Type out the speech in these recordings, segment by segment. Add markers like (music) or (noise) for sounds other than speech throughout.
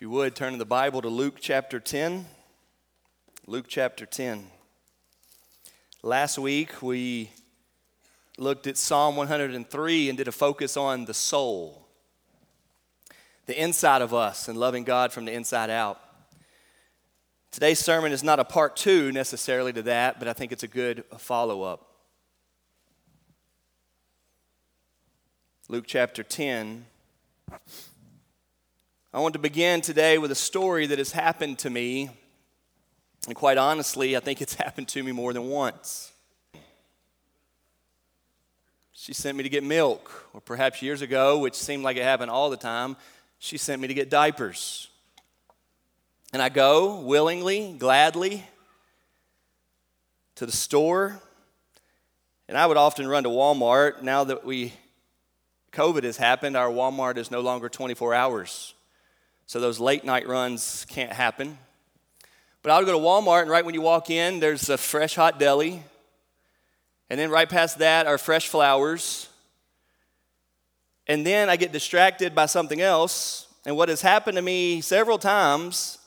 If you would, turn in the Bible to Luke chapter 10. Luke chapter 10. Last week we looked at Psalm 103 and did a focus on the soul, the inside of us, and loving God from the inside out. Today's sermon is not a part two necessarily to that, but I think it's a good follow up. Luke chapter 10. I want to begin today with a story that has happened to me. And quite honestly, I think it's (laughs) happened to me more than once. She sent me to get milk, or perhaps years ago, which seemed like it happened all the time, she sent me to get diapers. And I go willingly, gladly to the store. And I would often run to Walmart. Now that we COVID has happened, our Walmart is no longer 24 hours. So those late night runs can't happen. But I would go to Walmart, and right when you walk in, there's a fresh hot deli. And then right past that are fresh flowers. And then I get distracted by something else. And what has happened to me several times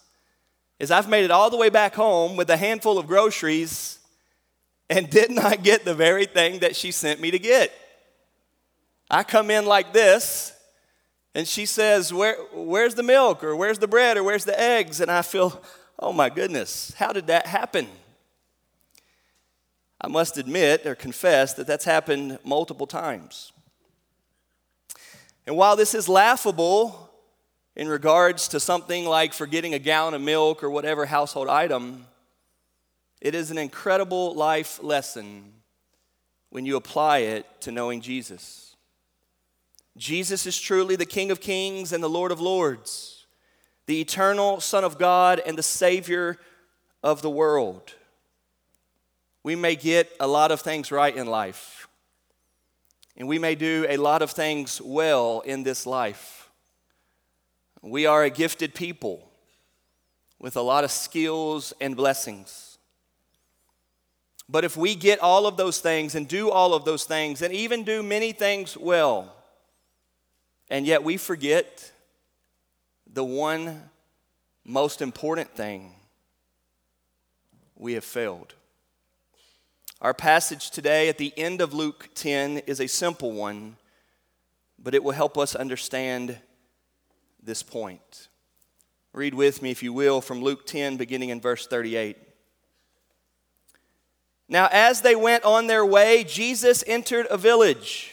is I've made it all the way back home with a handful of groceries and did not get the very thing that she sent me to get. I come in like this, and she says, Where, Where's the milk? Or where's the bread? Or where's the eggs? And I feel, Oh my goodness, how did that happen? I must admit or confess that that's happened multiple times. And while this is laughable in regards to something like forgetting a gallon of milk or whatever household item, it is an incredible life lesson when you apply it to knowing Jesus. Jesus is truly the King of Kings and the Lord of Lords, the eternal Son of God and the Savior of the world. We may get a lot of things right in life, and we may do a lot of things well in this life. We are a gifted people with a lot of skills and blessings. But if we get all of those things and do all of those things and even do many things well, and yet we forget the one most important thing we have failed. Our passage today at the end of Luke 10 is a simple one, but it will help us understand this point. Read with me, if you will, from Luke 10, beginning in verse 38. Now, as they went on their way, Jesus entered a village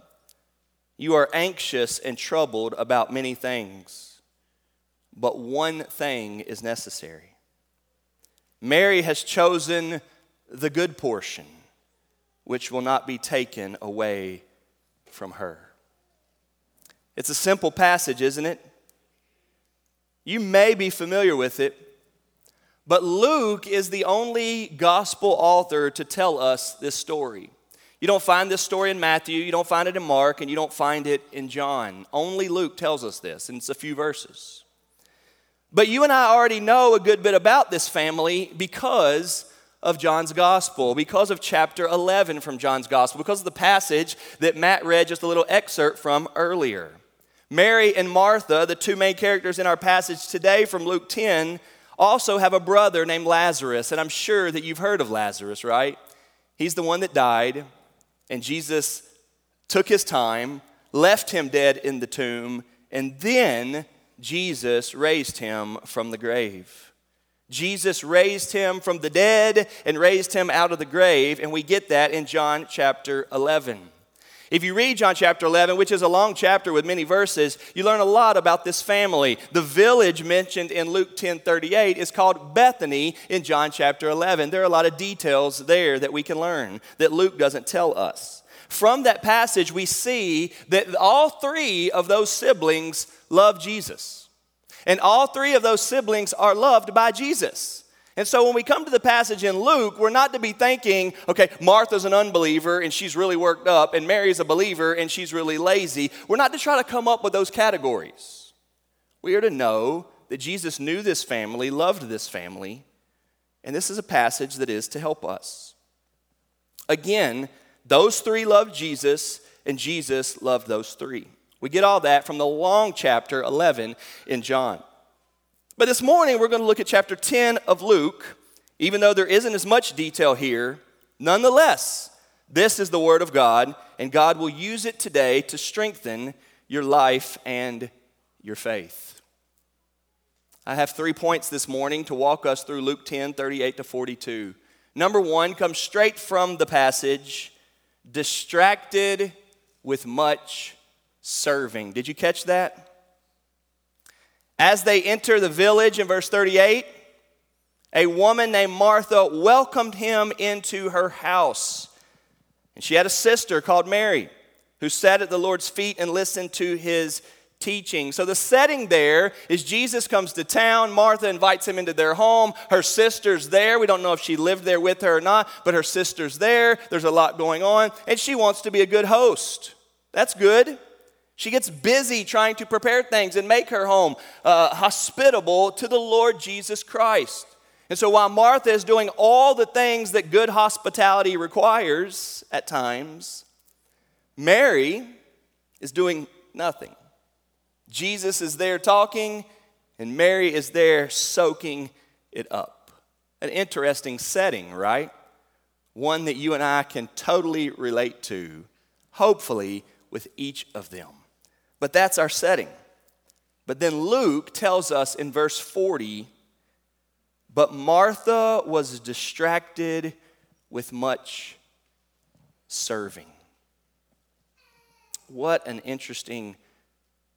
You are anxious and troubled about many things, but one thing is necessary. Mary has chosen the good portion, which will not be taken away from her. It's a simple passage, isn't it? You may be familiar with it, but Luke is the only gospel author to tell us this story. You don't find this story in Matthew, you don't find it in Mark, and you don't find it in John. Only Luke tells us this, and it's a few verses. But you and I already know a good bit about this family because of John's gospel, because of chapter 11 from John's gospel, because of the passage that Matt read just a little excerpt from earlier. Mary and Martha, the two main characters in our passage today from Luke 10, also have a brother named Lazarus, and I'm sure that you've heard of Lazarus, right? He's the one that died. And Jesus took his time, left him dead in the tomb, and then Jesus raised him from the grave. Jesus raised him from the dead and raised him out of the grave, and we get that in John chapter 11. If you read John chapter 11, which is a long chapter with many verses, you learn a lot about this family. The village mentioned in Luke 10 38 is called Bethany in John chapter 11. There are a lot of details there that we can learn that Luke doesn't tell us. From that passage, we see that all three of those siblings love Jesus. And all three of those siblings are loved by Jesus. And so when we come to the passage in Luke, we're not to be thinking, okay, Martha's an unbeliever and she's really worked up, and Mary's a believer and she's really lazy. We're not to try to come up with those categories. We are to know that Jesus knew this family, loved this family, and this is a passage that is to help us. Again, those three loved Jesus, and Jesus loved those three. We get all that from the long chapter 11 in John. But this morning, we're going to look at chapter 10 of Luke. Even though there isn't as much detail here, nonetheless, this is the Word of God, and God will use it today to strengthen your life and your faith. I have three points this morning to walk us through Luke 10 38 to 42. Number one comes straight from the passage distracted with much serving. Did you catch that? As they enter the village in verse 38, a woman named Martha welcomed him into her house. And she had a sister called Mary who sat at the Lord's feet and listened to his teaching. So the setting there is Jesus comes to town. Martha invites him into their home. Her sister's there. We don't know if she lived there with her or not, but her sister's there. There's a lot going on, and she wants to be a good host. That's good. She gets busy trying to prepare things and make her home uh, hospitable to the Lord Jesus Christ. And so while Martha is doing all the things that good hospitality requires at times, Mary is doing nothing. Jesus is there talking, and Mary is there soaking it up. An interesting setting, right? One that you and I can totally relate to, hopefully, with each of them. But that's our setting. But then Luke tells us in verse 40 but Martha was distracted with much serving. What an interesting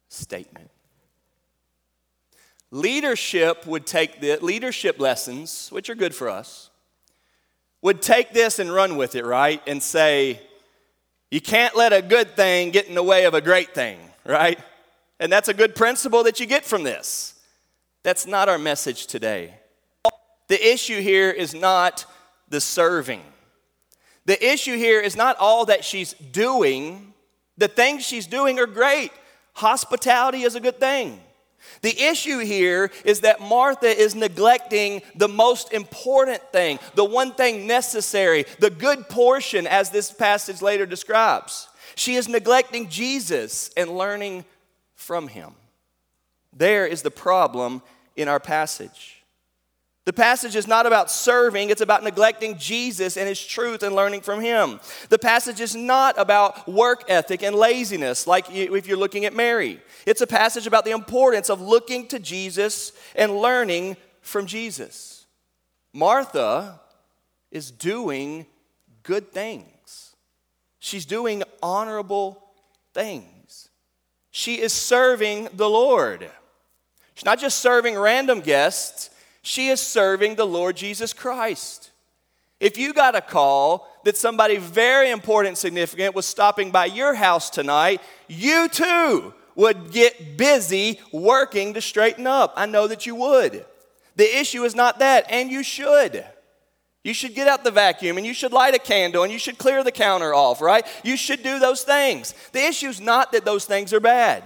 statement. Leadership would take the leadership lessons, which are good for us, would take this and run with it, right? And say, you can't let a good thing get in the way of a great thing right? And that's a good principle that you get from this. That's not our message today. The issue here is not the serving. The issue here is not all that she's doing. The things she's doing are great. Hospitality is a good thing. The issue here is that Martha is neglecting the most important thing, the one thing necessary, the good portion, as this passage later describes. She is neglecting Jesus and learning from him. There is the problem in our passage. The passage is not about serving, it's about neglecting Jesus and his truth and learning from him. The passage is not about work ethic and laziness, like if you're looking at Mary. It's a passage about the importance of looking to Jesus and learning from Jesus. Martha is doing good things. She's doing honorable things. She is serving the Lord. She's not just serving random guests, she is serving the Lord Jesus Christ. If you got a call that somebody very important, significant was stopping by your house tonight, you too would get busy working to straighten up. I know that you would. The issue is not that, and you should. You should get out the vacuum and you should light a candle and you should clear the counter off, right? You should do those things. The issue is not that those things are bad.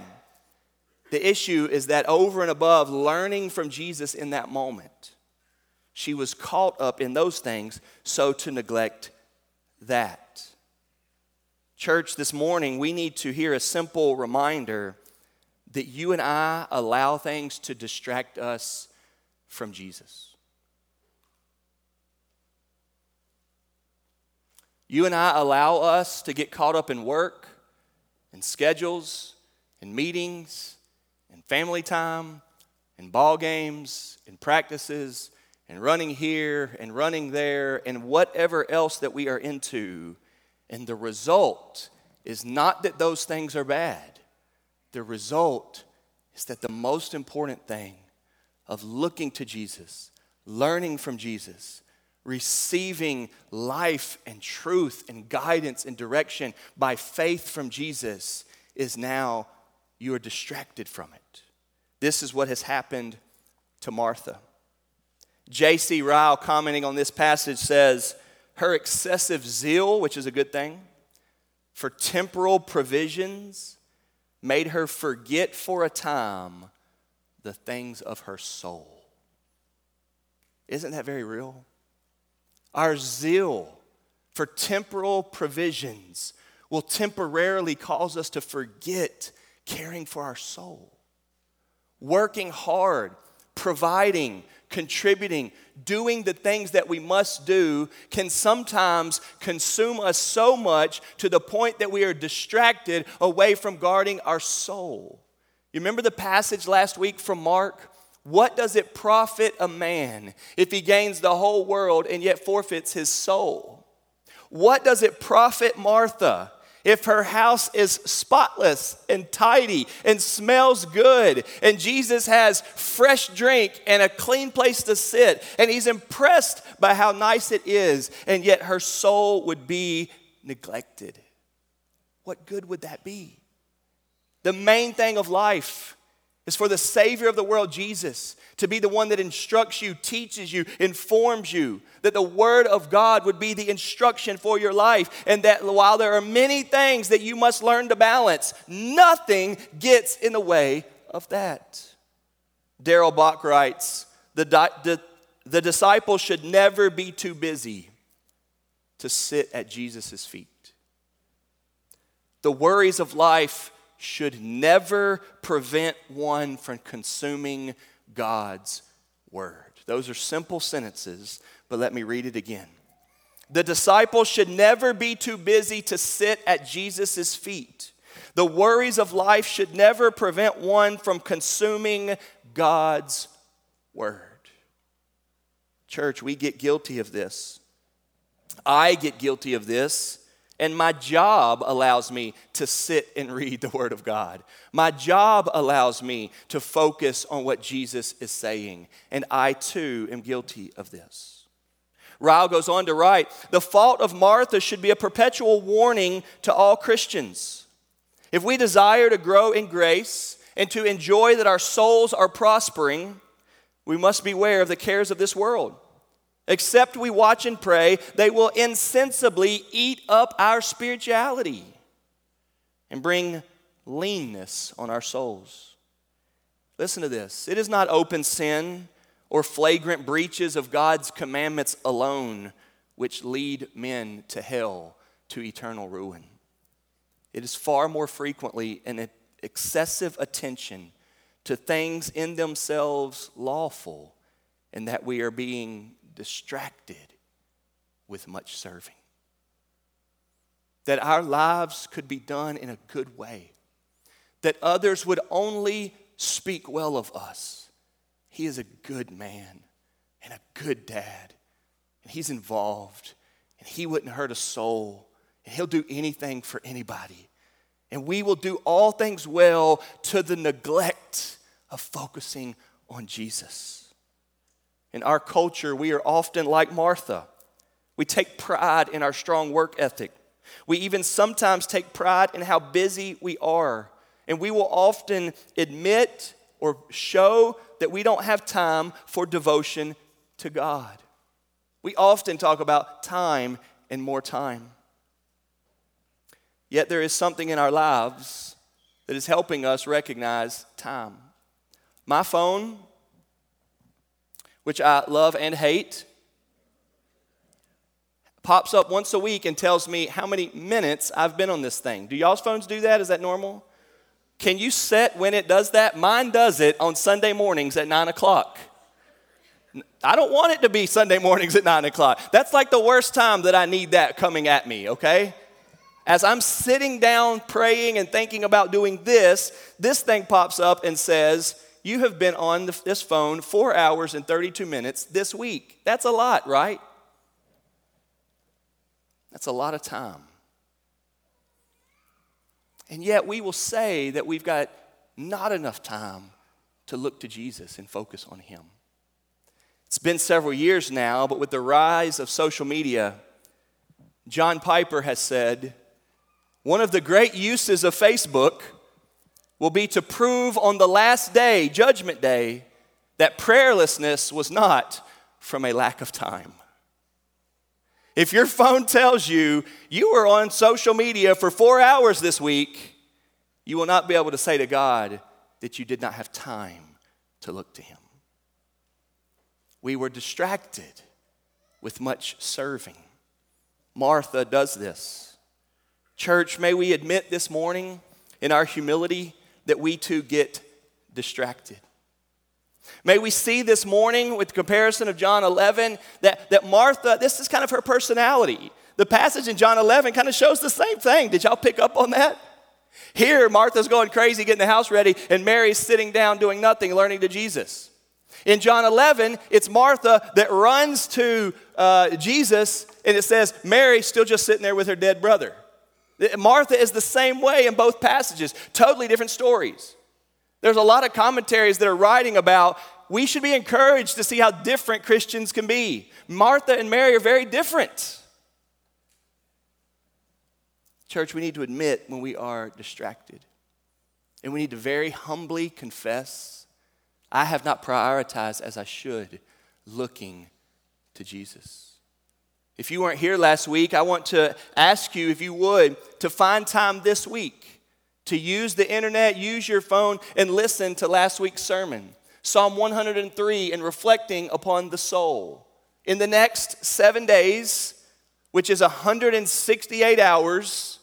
The issue is that over and above learning from Jesus in that moment, she was caught up in those things, so to neglect that. Church, this morning we need to hear a simple reminder that you and I allow things to distract us from Jesus. You and I allow us to get caught up in work and schedules and meetings and family time and ball games and practices and running here and running there and whatever else that we are into. And the result is not that those things are bad. The result is that the most important thing of looking to Jesus, learning from Jesus, receiving life and truth and guidance and direction by faith from Jesus is now you are distracted from it. This is what has happened to Martha. J.C. Ryle, commenting on this passage, says, Her excessive zeal, which is a good thing, for temporal provisions made her forget for a time the things of her soul. Isn't that very real? Our zeal for temporal provisions will temporarily cause us to forget caring for our soul. Working hard, providing, contributing, doing the things that we must do can sometimes consume us so much to the point that we are distracted away from guarding our soul. You remember the passage last week from Mark? What does it profit a man if he gains the whole world and yet forfeits his soul? What does it profit Martha if her house is spotless and tidy and smells good, and Jesus has fresh drink and a clean place to sit, and he's impressed by how nice it is, and yet her soul would be neglected. What good would that be? The main thing of life is for the Savior of the world, Jesus, to be the one that instructs you, teaches you, informs you, that the Word of God would be the instruction for your life, and that while there are many things that you must learn to balance, nothing gets in the way of that. Darrell Bock writes the, the, the disciples should never be too busy to sit at Jesus' feet. The worries of life should never prevent one from consuming God's word. Those are simple sentences, but let me read it again. The disciples should never be too busy to sit at Jesus' feet. The worries of life should never prevent one from consuming God's word. Church, we get guilty of this. I get guilty of this and my job allows me to sit and read the Word of God. My job allows me to focus on what Jesus is saying. And I too am guilty of this. Ryle goes on to write The fault of Martha should be a perpetual warning to all Christians. If we desire to grow in grace and to enjoy that our souls are prospering, we must beware of the cares of this world. Except we watch and pray, they will insensibly eat up our spirituality and bring leanness on our souls. Listen to this it is not open sin or flagrant breaches of God's commandments alone which lead men to hell, to eternal ruin. It is far more frequently an excessive attention to things in themselves lawful and that we are being distracted with much serving. That our lives could be done in a good way, that others would only speak well of us. He is a good man and a good dad, and he's involved, and he wouldn't hurt a soul, and he'll do anything for anybody. And we will do all things well to the neglect of focusing on Jesus. In our culture, we are often like Martha. We take pride in our strong work ethic. We even sometimes take pride in how busy we are. And we will often admit or show that we don't have time for devotion to God. We often talk about time and more time. Yet there is something in our lives that is helping us recognize time. My phone which I love and hate, pops up once a week and tells me how many minutes I've been on this thing. Do y'all's phones do that? Is that normal? Can you set when it does that? Mine does it on Sunday mornings at 9 o'clock. I don't want it to be Sunday mornings at 9 o'clock. That's like the worst time that I need that coming at me, okay? As I'm sitting down praying and thinking about doing this, this thing pops up and says, you have been on this phone four hours and 32 minutes this week. That's a lot, right? That's a lot of time. And yet we will say that we've got not enough time to look to Jesus and focus on Him. It's been several years now, but with the rise of social media, John Piper has said one of the great uses of Facebook will be to prove on the last day, Judgment Day, that prayerlessness was not from a lack of time. If your phone tells you you were on social media for four hours this week, you will not be able to say to God that you did not have time to look to Him. We were distracted with much serving. Martha does this. Church, may we admit this morning in our humility that we too get distracted. May we see this morning with comparison of John 11 that, that Martha, this is kind of her personality. The passage in John 11 kind of shows the same thing. Did y'all pick up on that? Here, Martha's going crazy getting the house ready, and Mary's sitting down doing nothing, learning to Jesus. In John 11, it's Martha that runs to uh, Jesus, and it says Mary still just sitting there with her dead brother. Martha is the same way in both passages, totally different stories. There's a lot of commentaries that are writing about we should be encouraged to see how different Christians can be. Martha and Mary are very different. Church, we need to admit when we are distracted. And we need to very humbly confess I have not prioritized as I should looking to Jesus. If you weren't here last week, I want to ask you, if you would, to find time this week to use the internet, use your phone, and listen to last week's sermon, Psalm 103, and reflecting upon the soul. In the next seven days, which is 168 hours,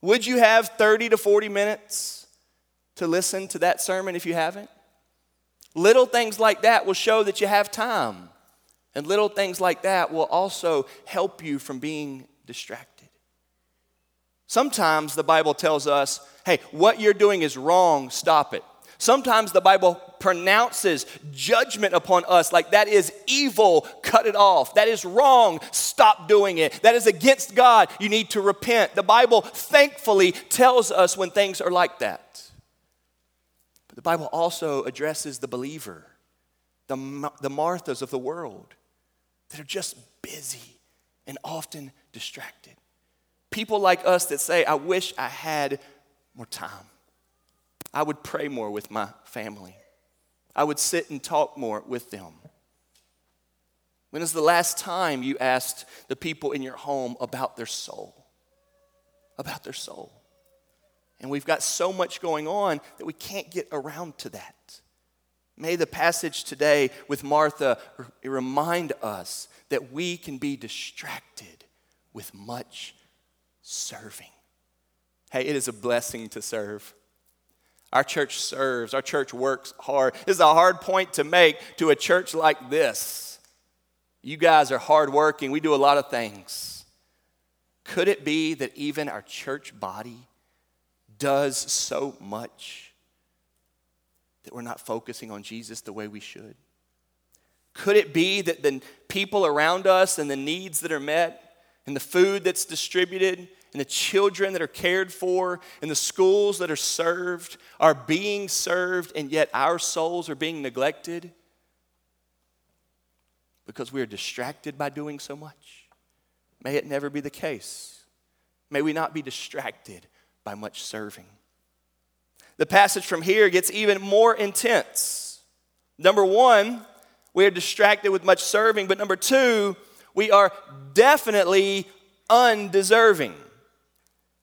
would you have 30 to 40 minutes to listen to that sermon if you haven't? Little things like that will show that you have time. And little things like that will also help you from being distracted. Sometimes the Bible tells us, hey, what you're doing is wrong, stop it. Sometimes the Bible pronounces judgment upon us like that is evil, cut it off. That is wrong, stop doing it. That is against God, you need to repent. The Bible thankfully tells us when things are like that. But the Bible also addresses the believer, the, the Marthas of the world that are just busy and often distracted. People like us that say, I wish I had more time. I would pray more with my family. I would sit and talk more with them. When is the last time you asked the people in your home about their soul? About their soul. And we've got so much going on that we can't get around to that. May the passage today with Martha remind us that we can be distracted with much serving. Hey, it is a blessing to serve. Our church serves, our church works hard. This is a hard point to make to a church like this. You guys are hardworking, we do a lot of things. Could it be that even our church body does so much that we're not focusing on Jesus the way we should? Could it be that the people around us and the needs that are met and the food that's distributed and the children that are cared for and the schools that are served are being served, and yet our souls are being neglected because we are distracted by doing so much. May it never be the case. May we not be distracted by much serving. The passage from here gets even more intense. Number one, we are distracted with much serving, but number two, we are definitely undeserving.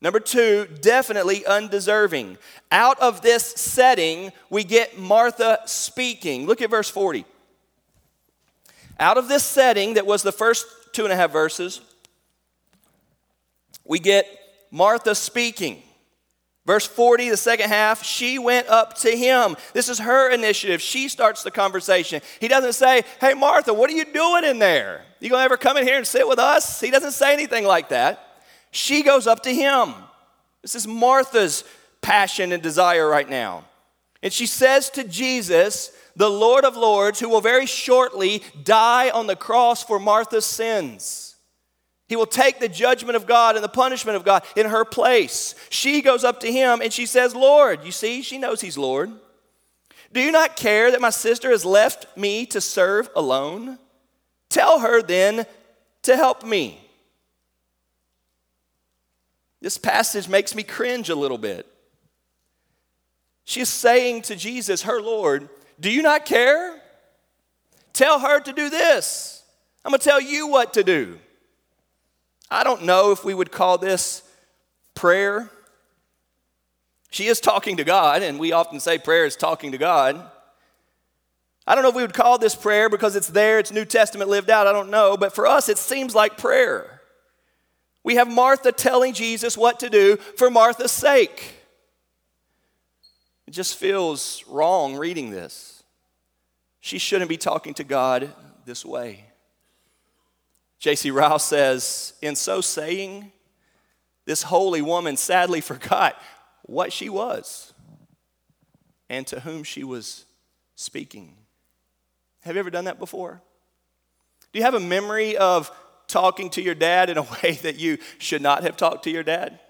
Number two, definitely undeserving. Out of this setting, we get Martha speaking. Look at verse 40. Out of this setting, that was the first two and a half verses, we get Martha speaking. Verse 40, the second half, she went up to him. This is her initiative. She starts the conversation. He doesn't say, Hey, Martha, what are you doing in there? You gonna ever come in here and sit with us? He doesn't say anything like that. She goes up to him. This is Martha's passion and desire right now. And she says to Jesus, the Lord of Lords, who will very shortly die on the cross for Martha's sins. He will take the judgment of God and the punishment of God in her place. She goes up to him and she says, Lord, you see, she knows he's Lord. Do you not care that my sister has left me to serve alone? Tell her then to help me. This passage makes me cringe a little bit. She's saying to Jesus, her Lord, Do you not care? Tell her to do this. I'm going to tell you what to do. I don't know if we would call this prayer. She is talking to God, and we often say prayer is talking to God. I don't know if we would call this prayer because it's there, it's New Testament lived out, I don't know, but for us it seems like prayer. We have Martha telling Jesus what to do for Martha's sake. It just feels wrong reading this. She shouldn't be talking to God this way. J.C. Ryle says, in so saying, this holy woman sadly (laughs) forgot what she was and to whom she was speaking. Have you ever done that before? Do you have a memory of talking to your dad in a (laughs) way that you should not have talked to your dad?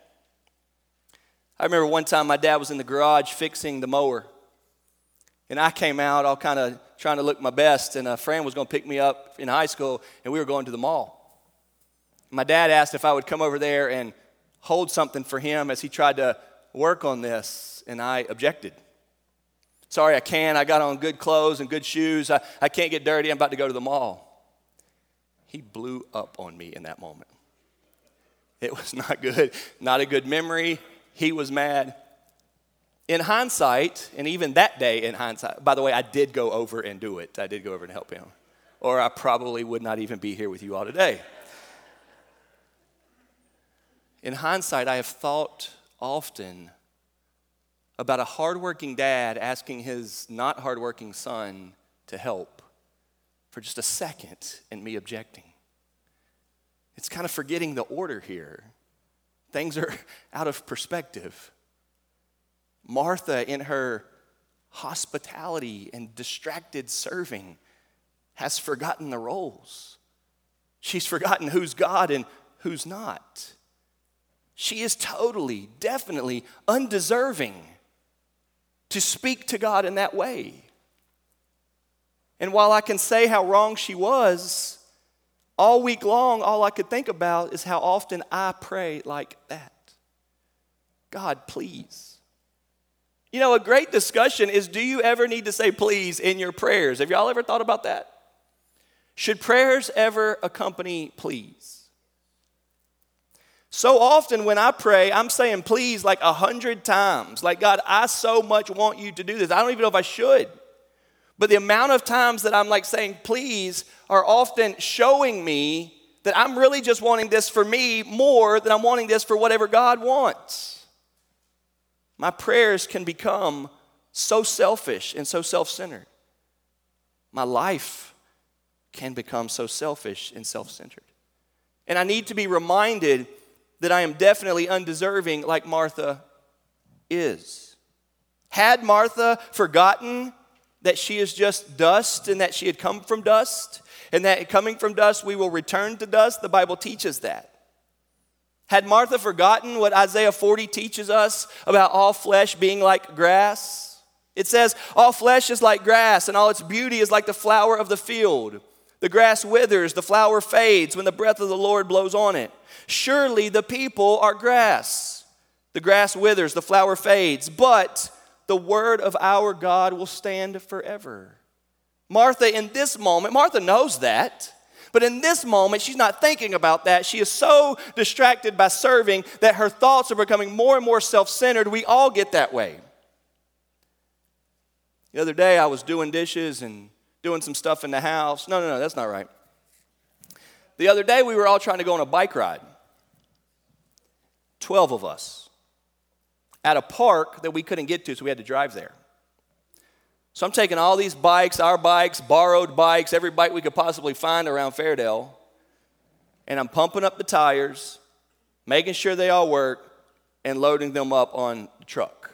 I remember one time my dad was in the garage fixing the mower. And I came out all kind of trying to look my best, and a friend was going to pick me up in high school, and we were going to the mall. My dad asked if I would come over there and hold something for him as he tried to work on this, and I objected. Sorry, I can't. I got on good clothes and good shoes. I, I can't get dirty. I'm about to go to the mall. He blew up on me in that moment. It was not good, not a good memory. He was mad. In hindsight, and even that day in hindsight, by the way, I did go over and do it. I did go over and help him. Or I probably would not even be here with you all today. In hindsight, I have thought often about a hardworking dad asking his not hardworking son to help for just a second and me objecting. It's kind of forgetting the order here. Things are (laughs) out of perspective. Martha, in her hospitality and distracted serving, has forgotten the roles. She's forgotten who's God and who's not. She is totally, definitely undeserving to speak to God in that way. And while I can say how wrong she was, all week long, all I could think about is how often I pray like that God, please. You know, a great discussion is do you ever need to say please in your prayers? Have y'all ever thought about that? Should prayers ever accompany please? So often when I pray, I'm saying please like a hundred times. Like, God, I so much want you to do this. I don't even know if I should. But the amount of times that I'm like saying please are often showing me that I'm really just wanting this for me more than I'm wanting this for whatever God wants. My prayers can become so selfish and so self centered. My life can become so selfish and self centered. And I need to be reminded that I am definitely undeserving, like Martha is. Had Martha forgotten that she is just dust and that she had come from dust, and that coming from dust we will return to dust, the Bible teaches that. Had Martha forgotten what Isaiah 40 teaches us about all flesh being like grass? It says, All flesh is like grass, and all its beauty is like the flower of the field. The grass withers, the flower fades when the breath of the Lord blows on it. Surely the people are grass. The grass withers, the flower fades, but the word of our God will stand forever. Martha, in this moment, Martha knows that. But in this moment, she's not thinking about that. She is so distracted by serving that her thoughts are becoming more and more self centered. We all get that way. The other day, I was doing dishes and doing some stuff in the house. No, no, no, that's not right. The other day, we were all trying to go on a bike ride. 12 of us, at a park that we couldn't get to, so we had to drive there. So I'm taking all these bikes, our bikes, borrowed bikes, every bike we could possibly find around Fairdale, and I'm pumping up the tires, making sure they all work, and loading them up on the truck.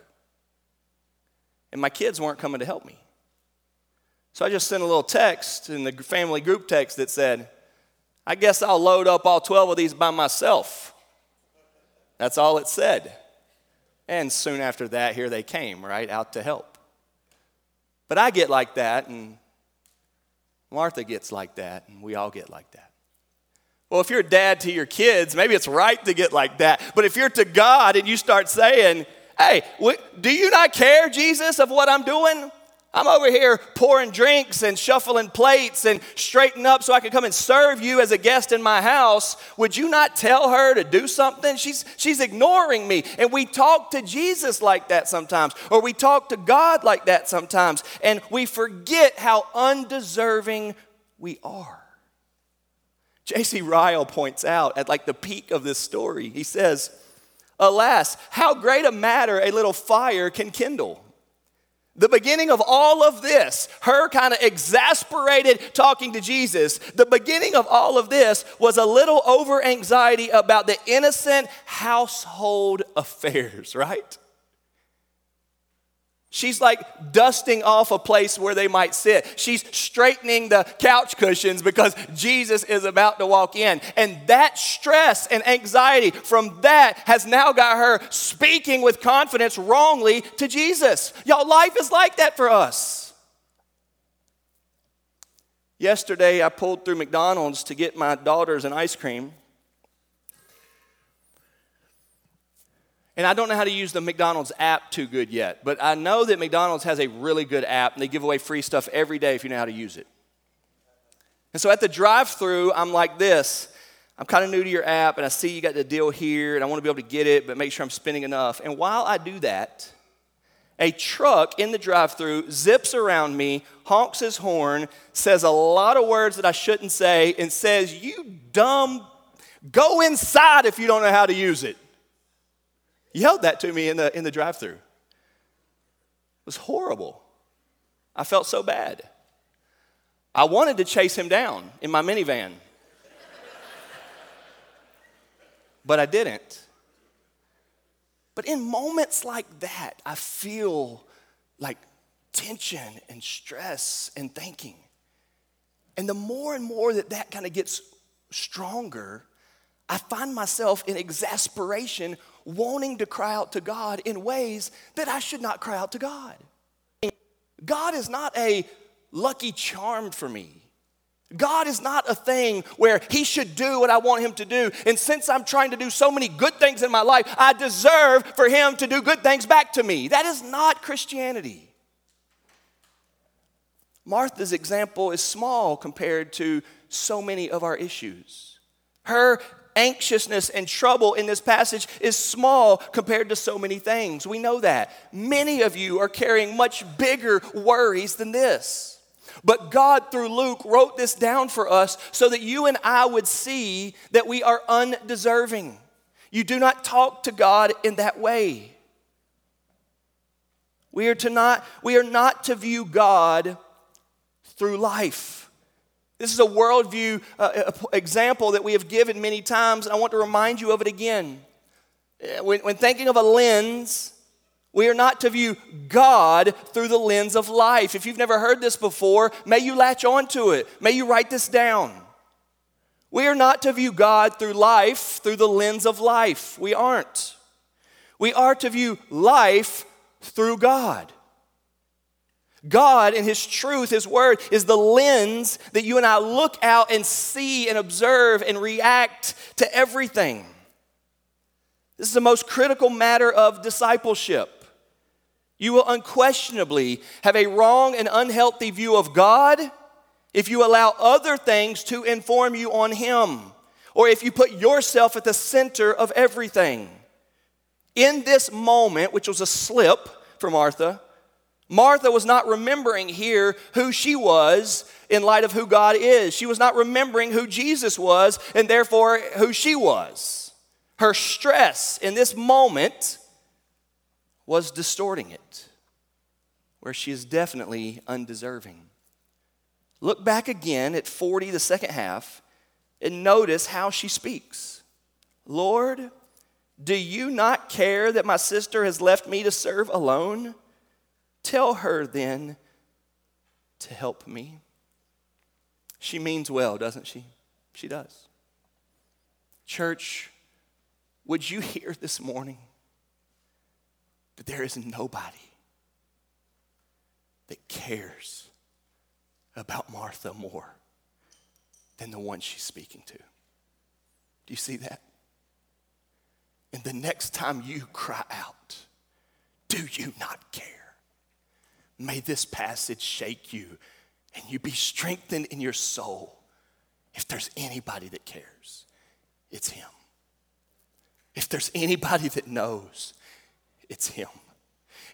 And my kids weren't coming to help me. So I just sent a little text in the family group text that said, I guess I'll load up all 12 of these by myself. That's all it said. And soon after that, here they came, right, out to help. But I get like that, and Martha gets like that, and we all get like that. Well, if you're a dad to your kids, maybe it's right to get like that. But if you're to God and you start saying, Hey, do you not care, Jesus, of what I'm doing? I'm over here pouring drinks and shuffling plates and straightening up so I can come and serve you as a guest in my house. Would you not tell her to do something? She's, she's ignoring me. And we talk to Jesus like that sometimes, or we talk to God like that sometimes, and we forget how undeserving we are. J.C. Ryle points out at like the peak of this story, he says, Alas, how great a matter a little fire can kindle. The beginning of all of this, her kind of exasperated talking to Jesus, the beginning of all of this was a little over anxiety about the innocent household (laughs) affairs, right? She's like dusting off a place where they might sit. She's straightening the couch cushions because Jesus is about to walk in. And that stress and anxiety from that has now got her speaking with confidence wrongly to Jesus. Y'all, life is like that for us. Yesterday, I pulled through McDonald's to get my daughters an ice cream. And I don't know how to use the McDonald's app too good yet, but I know that McDonald's has a really good app and they give away free stuff every day if you know how to use it. And so at the drive through, I'm like this I'm kind of new to your app and I see you got the deal here and I want to be able to get it, but make sure I'm spending enough. And while I do that, a truck in the drive through zips around me, honks his horn, says a lot of words that I shouldn't say, and says, You dumb, go inside if you don't know how to use it yelled that to me in the, in the drive through. It was horrible. I felt so bad. I wanted to chase him down in my minivan, but I didn't. But in moments like that, I feel like tension and stress and thinking. And the more and more that that kind of gets stronger, I find myself in exasperation wanting to cry out to God in ways that I should not cry out to God. God is not a lucky charm for me. God is not a thing where He should do what I want Him to do. And since I'm trying to do so many good things in my life, I deserve for Him to do good things back to me. That is not Christianity. Martha's example is small compared to so many of our issues. Her anxiousness and trouble in this passage is small compared to so many things. We know that. Many of you are carrying much bigger worries than this. But God, through Luke, wrote this down for us so that you and I would see that we are undeserving. You do not talk to God in that way. We are, to not, we are not to view God through life. This is a worldview uh, example that we have given many times, and I want to remind you of it again. Uh, when, when thinking of a lens, we are not to view God through the lens of life. If you've never heard this before, may you latch onto it. May you write this down. We are not to view God through life through the lens of life. We aren't. We are to view life through God. God and His truth, His Word, is the lens that you and I look out and see and observe and react to everything. This is the most critical matter of discipleship. You will unquestionably have a wrong and unhealthy view of God if you allow other things to inform you on Him, or if you put yourself at the center of everything. In this moment, which was a slip for Martha, Martha was not remembering here who she was in light of who God is. She was not remembering who Jesus was and therefore who she was. Her stress in this moment was distorting it, where she is definitely undeserving. Look back again at 40, the second half, and notice how she speaks. Lord, do you not care that my sister has left me to serve alone? Tell her then to help me. She means well, doesn't she? She does. Church, would you hear this morning that there is nobody that cares about Martha more than the one she's speaking to? Do you see that? And the next time you cry out, Do you not care? May this passage shake you and you be strengthened in your soul. If there's anybody that cares, it's Him. If there's anybody that knows, it's Him.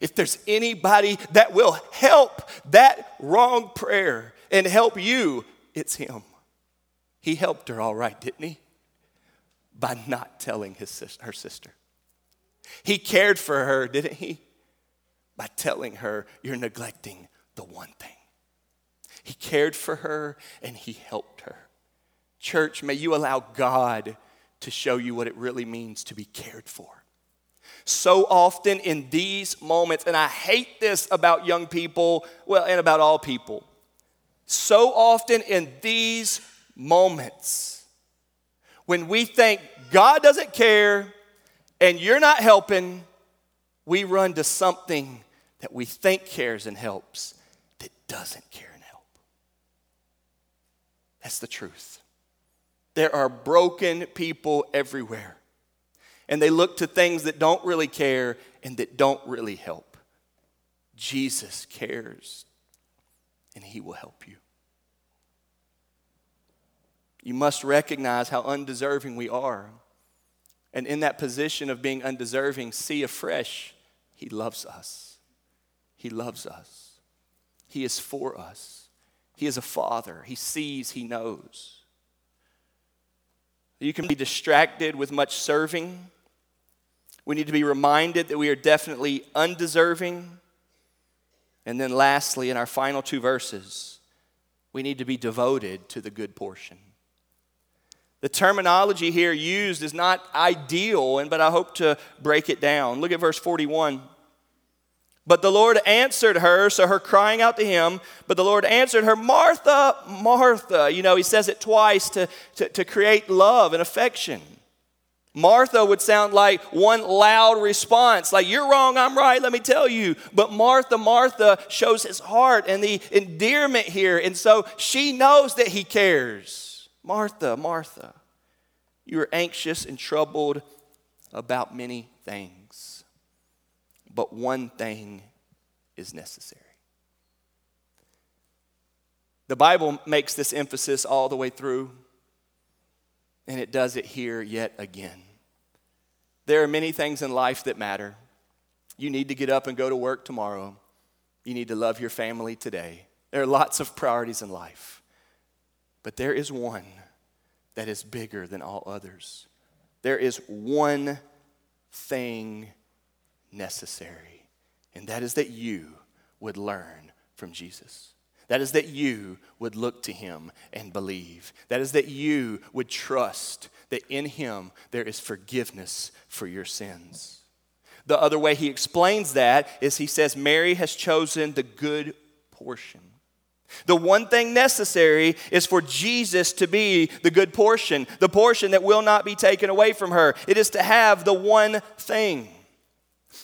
If there's anybody that will help that wrong prayer and help you, it's Him. He helped her all right, didn't He? By not telling his, her sister. He cared for her, didn't He? By telling her, You're neglecting the one thing. He cared for her and He helped her. Church, may you allow God to show you what it really means to be cared for. So often in these moments, and I hate this about young people, well, and about all people. So often in these moments, when we think God doesn't care and you're not helping, we run to something that we think cares and helps that doesn't care and help. That's the truth. There are broken people everywhere and they look to things that don't really care and that don't really help. Jesus cares, and He will help you. You must recognize how undeserving we are. And in that position of being undeserving, see afresh, He loves us. He loves us. He is for us. He is a father. He sees, He knows. You can be distracted with much serving we need to be reminded that we are definitely undeserving. And then, lastly, in our final two verses, we need to be devoted to the good portion. The terminology here used is not ideal, but I hope to break it down. Look at verse 41. But the Lord answered her, so her crying out to him, but the Lord answered her, Martha, Martha. You know, he says it twice to, to, to create love and affection. Martha would sound like one loud response, like, You're wrong, I'm right, let me tell you. But Martha, Martha shows his heart and the endearment here. And so she knows that he cares. Martha, Martha, you are anxious and troubled about many things, but one thing is necessary. The Bible makes this emphasis all the way through, and it does it here yet again. There are many things in life that matter. You need to get up and go to work tomorrow. You need to love your family today. There are lots of priorities in life. But there is one that is bigger than all others. There is one thing necessary, and that is that you would learn from Jesus. That is that you would look to him and believe. That is that you would trust that in him there is forgiveness for your sins. The other way he explains that is he says, Mary has chosen the good portion. The one thing necessary is for Jesus to be the good portion, the portion that will not be taken away from her. It is to have the one thing.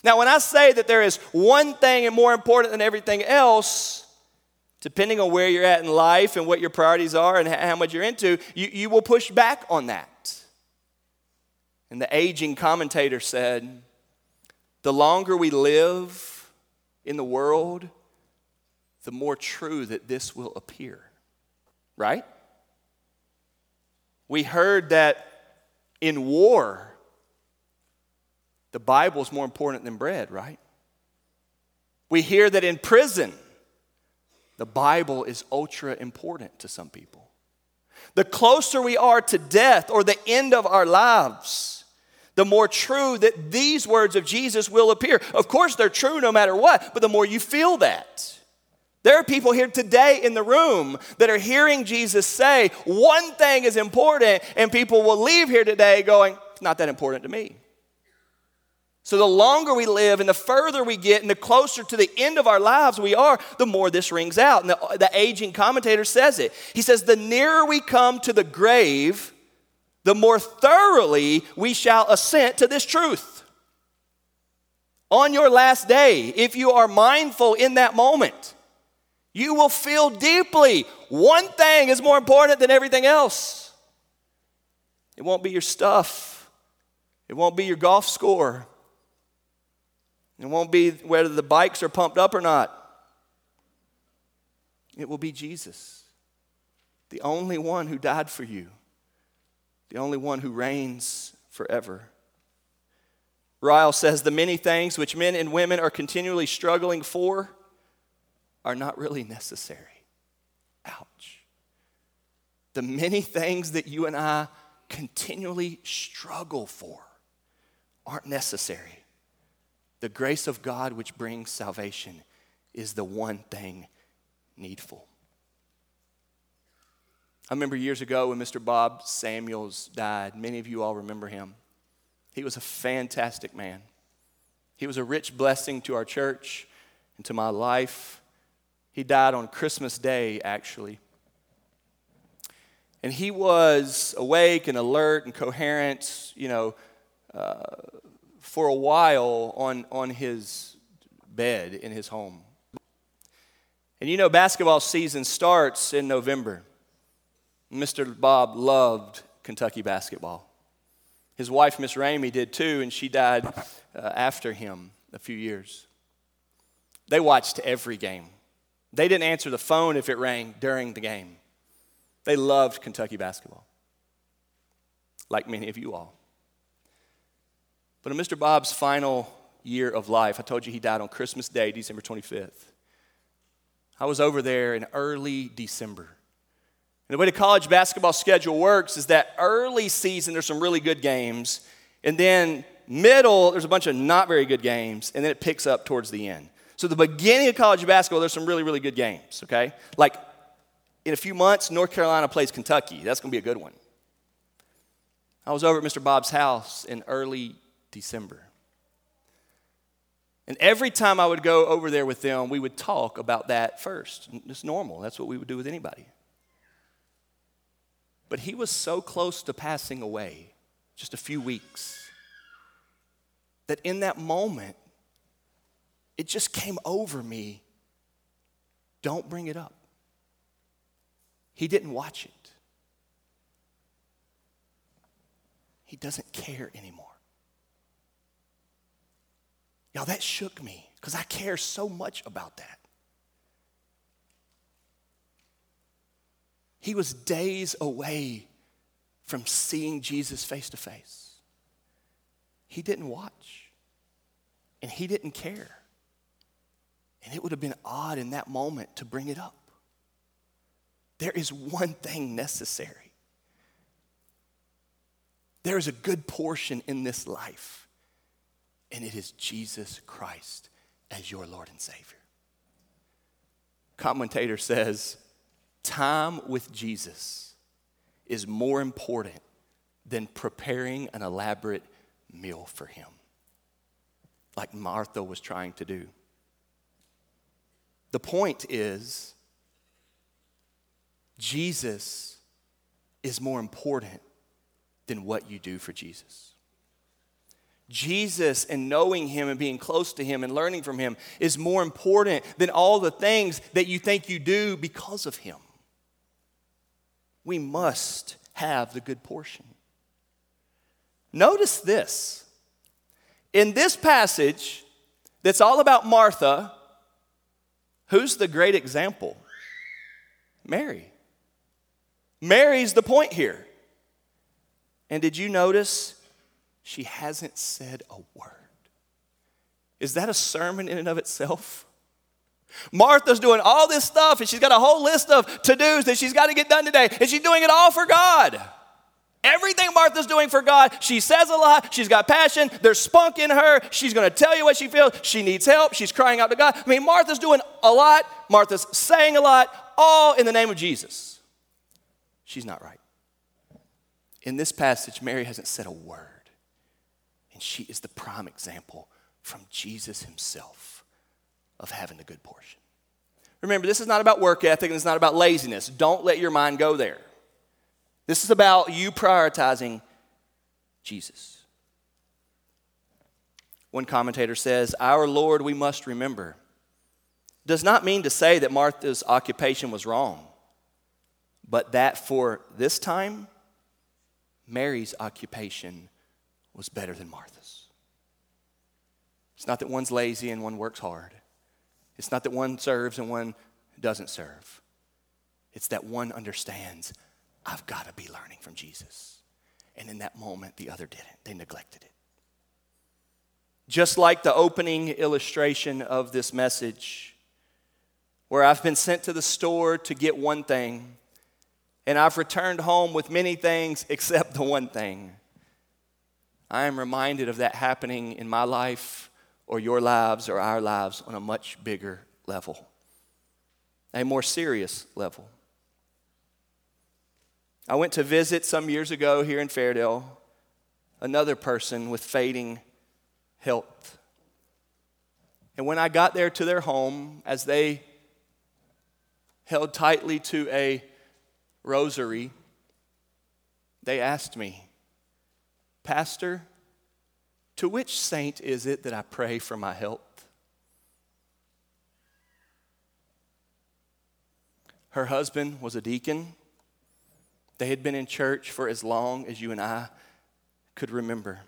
Now, when I say that there is one thing and more important than everything else, depending on where you're at in life and what your priorities are and how much you're into, you, you will push back on that. And the aging commentator said, the longer we live in the world, the more true that this will appear. Right? We heard that in war, the Bible is more important than bread, right? We hear that in prison, the Bible is ultra important to some people. The closer we are to death or the end of our lives, the more true that these words of Jesus will appear. Of course, they're true no matter what, but the more you feel that. There are people here today in the room that are hearing Jesus say, one thing is important, and people will leave here today going, it's not that important to me. So, the longer we live and the further we get and the closer to the end of our lives we are, the more this rings out. And the, the aging commentator says it. He says, The nearer we come to the grave, the more thoroughly we shall assent to this truth. On your last day, if you are mindful in that moment, you will feel deeply one thing is more important than everything else. It won't be your stuff, it won't be your golf score, It won't be whether the bikes are pumped up or not. It will be Jesus, the only one who died for you, the only one who reigns forever. Ryle says the many things which men and women are continually struggling for are not really necessary. Ouch. The many things that you and I continually struggle for aren't necessary. The grace of God, which brings salvation, is the one thing needful. I remember years ago when Mr. Bob Samuels died. Many of you all remember him. He was a fantastic man. He was a rich blessing to our church and to my life. He died on Christmas Day, actually. And he was awake and alert and coherent, you know, uh, for a while on, on his bed in his home. And you know, basketball season starts in November. Mr. Bob loved Kentucky basketball. His wife, Miss Ramey, did too, and she died uh, after him a few years. They watched every game. They didn't answer the phone if it rang during the game. They loved Kentucky basketball, like many of you all. But in Mr. Bob's final year of life, I told you he died on Christmas Day, December 25th. I was over there in early December. And the way the college basketball schedule works is that early season, there's some really good games. And then middle, there's a bunch of not very good games. And then it picks up towards the end. So the beginning of college basketball, there's some really, really good games, okay? Like in a few months, North Carolina plays Kentucky. That's going to be a good one. I was over at Mr. Bob's house in early December. And every time I would go over there with them, we would talk about that first. It's normal. That's what we would do with anybody. But he was so close to passing away, just a few weeks, that in that moment, it just came over me don't bring it up. He didn't watch it, he doesn't care anymore. Y'all, that shook me because I care so much about that. He was days away from seeing Jesus face to face. He didn't watch and he didn't care. And it would have been odd in that moment to bring it up. There is one thing necessary. There is a good portion in this life and it is Jesus Christ as your Lord and Savior. Commentator says, time with Jesus is more important than preparing an elaborate meal for him, like Martha was trying to do. The point is, Jesus is more important than what you do for Jesus. Jesus and knowing Him and being close to Him and learning from Him is more important than all the things that you think you do because of Him. We must have the good portion. Notice this. In this passage that's all about Martha, who's the great example? Mary. Mary's the point here. And did you notice she hasn't said a word. Is that a sermon in and of itself? Martha's doing all this stuff and she's got a whole list of to dos that she's got to get done today, and she's doing it all for God. Everything Martha's doing for God, she says a lot. She's got passion. There's spunk in her. She's going to tell you what she feels. She needs help. She's crying out to God. I mean, Martha's doing a lot. Martha's saying a lot, all in the name of Jesus. She's not right. In this passage, Mary hasn't said a word. And she is the prime example from Jesus himself of having the good portion. Remember, this is not about work ethic and it's not about laziness. Don't let your mind go there. This is about you prioritizing Jesus. One commentator says, Our Lord, we must remember, does not mean to say that Martha's occupation was wrong, but that for this time, Mary's occupation was better than Martha's. It's not that one's lazy and one works hard. It's not that one serves and one doesn't serve. It's that one understands, I've got to be learning from Jesus. And in that moment, the other didn't. They neglected it. Just like the opening illustration of this message, where I've been sent to the store to get one thing, and I've returned home with many things (laughs) except the one thing. I am reminded of that happening in my life or your lives or our lives on a much bigger level, a more serious level. I went to visit some years ago here in Fairdale another person with fading health. And when I got there to their home, as they held tightly to a rosary, they asked me, Pastor, to which saint is it that I pray for my health? Her husband was a deacon. They had been in church for as long as you and I could remember.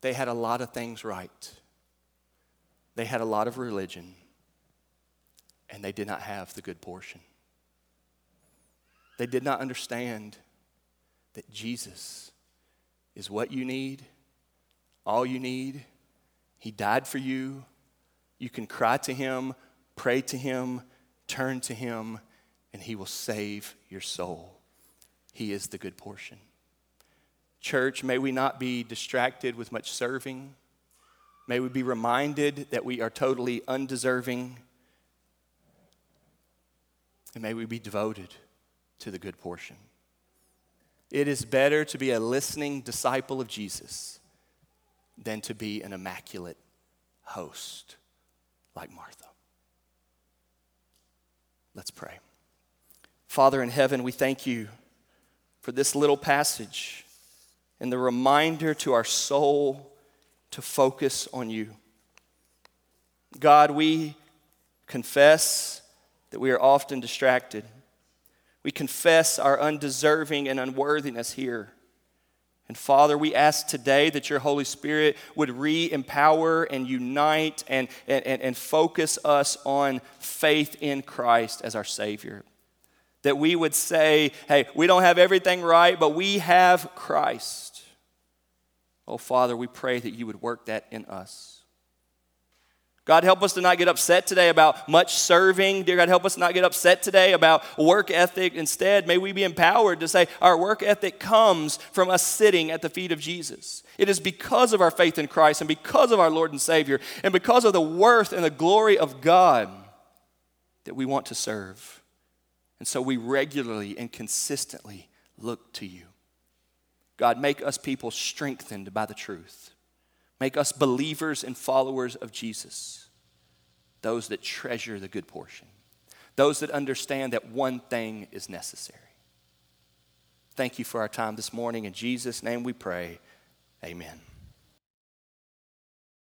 They had a lot of things right. They had a lot of religion, and they did not have the good portion. They did not understand that Jesus is what you need, all you need. He died for you. You can cry to Him, pray to Him, turn to Him, and He will save your soul. He is the good portion. Church, may we not be distracted with much serving. May we be reminded that we are totally undeserving. And may we be devoted to the good portion. It is better to be a listening disciple of Jesus than to be an immaculate host like Martha. Let's pray. Father in heaven, we thank you for this little passage and the reminder to our soul to focus on you. God, we confess that we are often distracted. We confess our undeserving and unworthiness here. And Father, we ask today that your Holy Spirit would re empower and unite and, and, and focus us on faith in Christ as our Savior. That we would say, hey, we don't have everything right, but we have Christ. Oh, Father, we pray that you would work that in us. God, help us to not get upset today about much serving. Dear God, help us not get upset today about work ethic. Instead, may we be empowered to say our work ethic comes from us sitting at the feet of Jesus. It is because of our faith in Christ and because of our Lord and Savior and because of the worth and the glory of God that we want to serve. And so we regularly and consistently look to you. God, make us people strengthened by the truth. Make us believers and followers of Jesus, those that treasure the good portion, those that understand that one thing is necessary. Thank you for our time this morning. In Jesus' name we pray. Amen.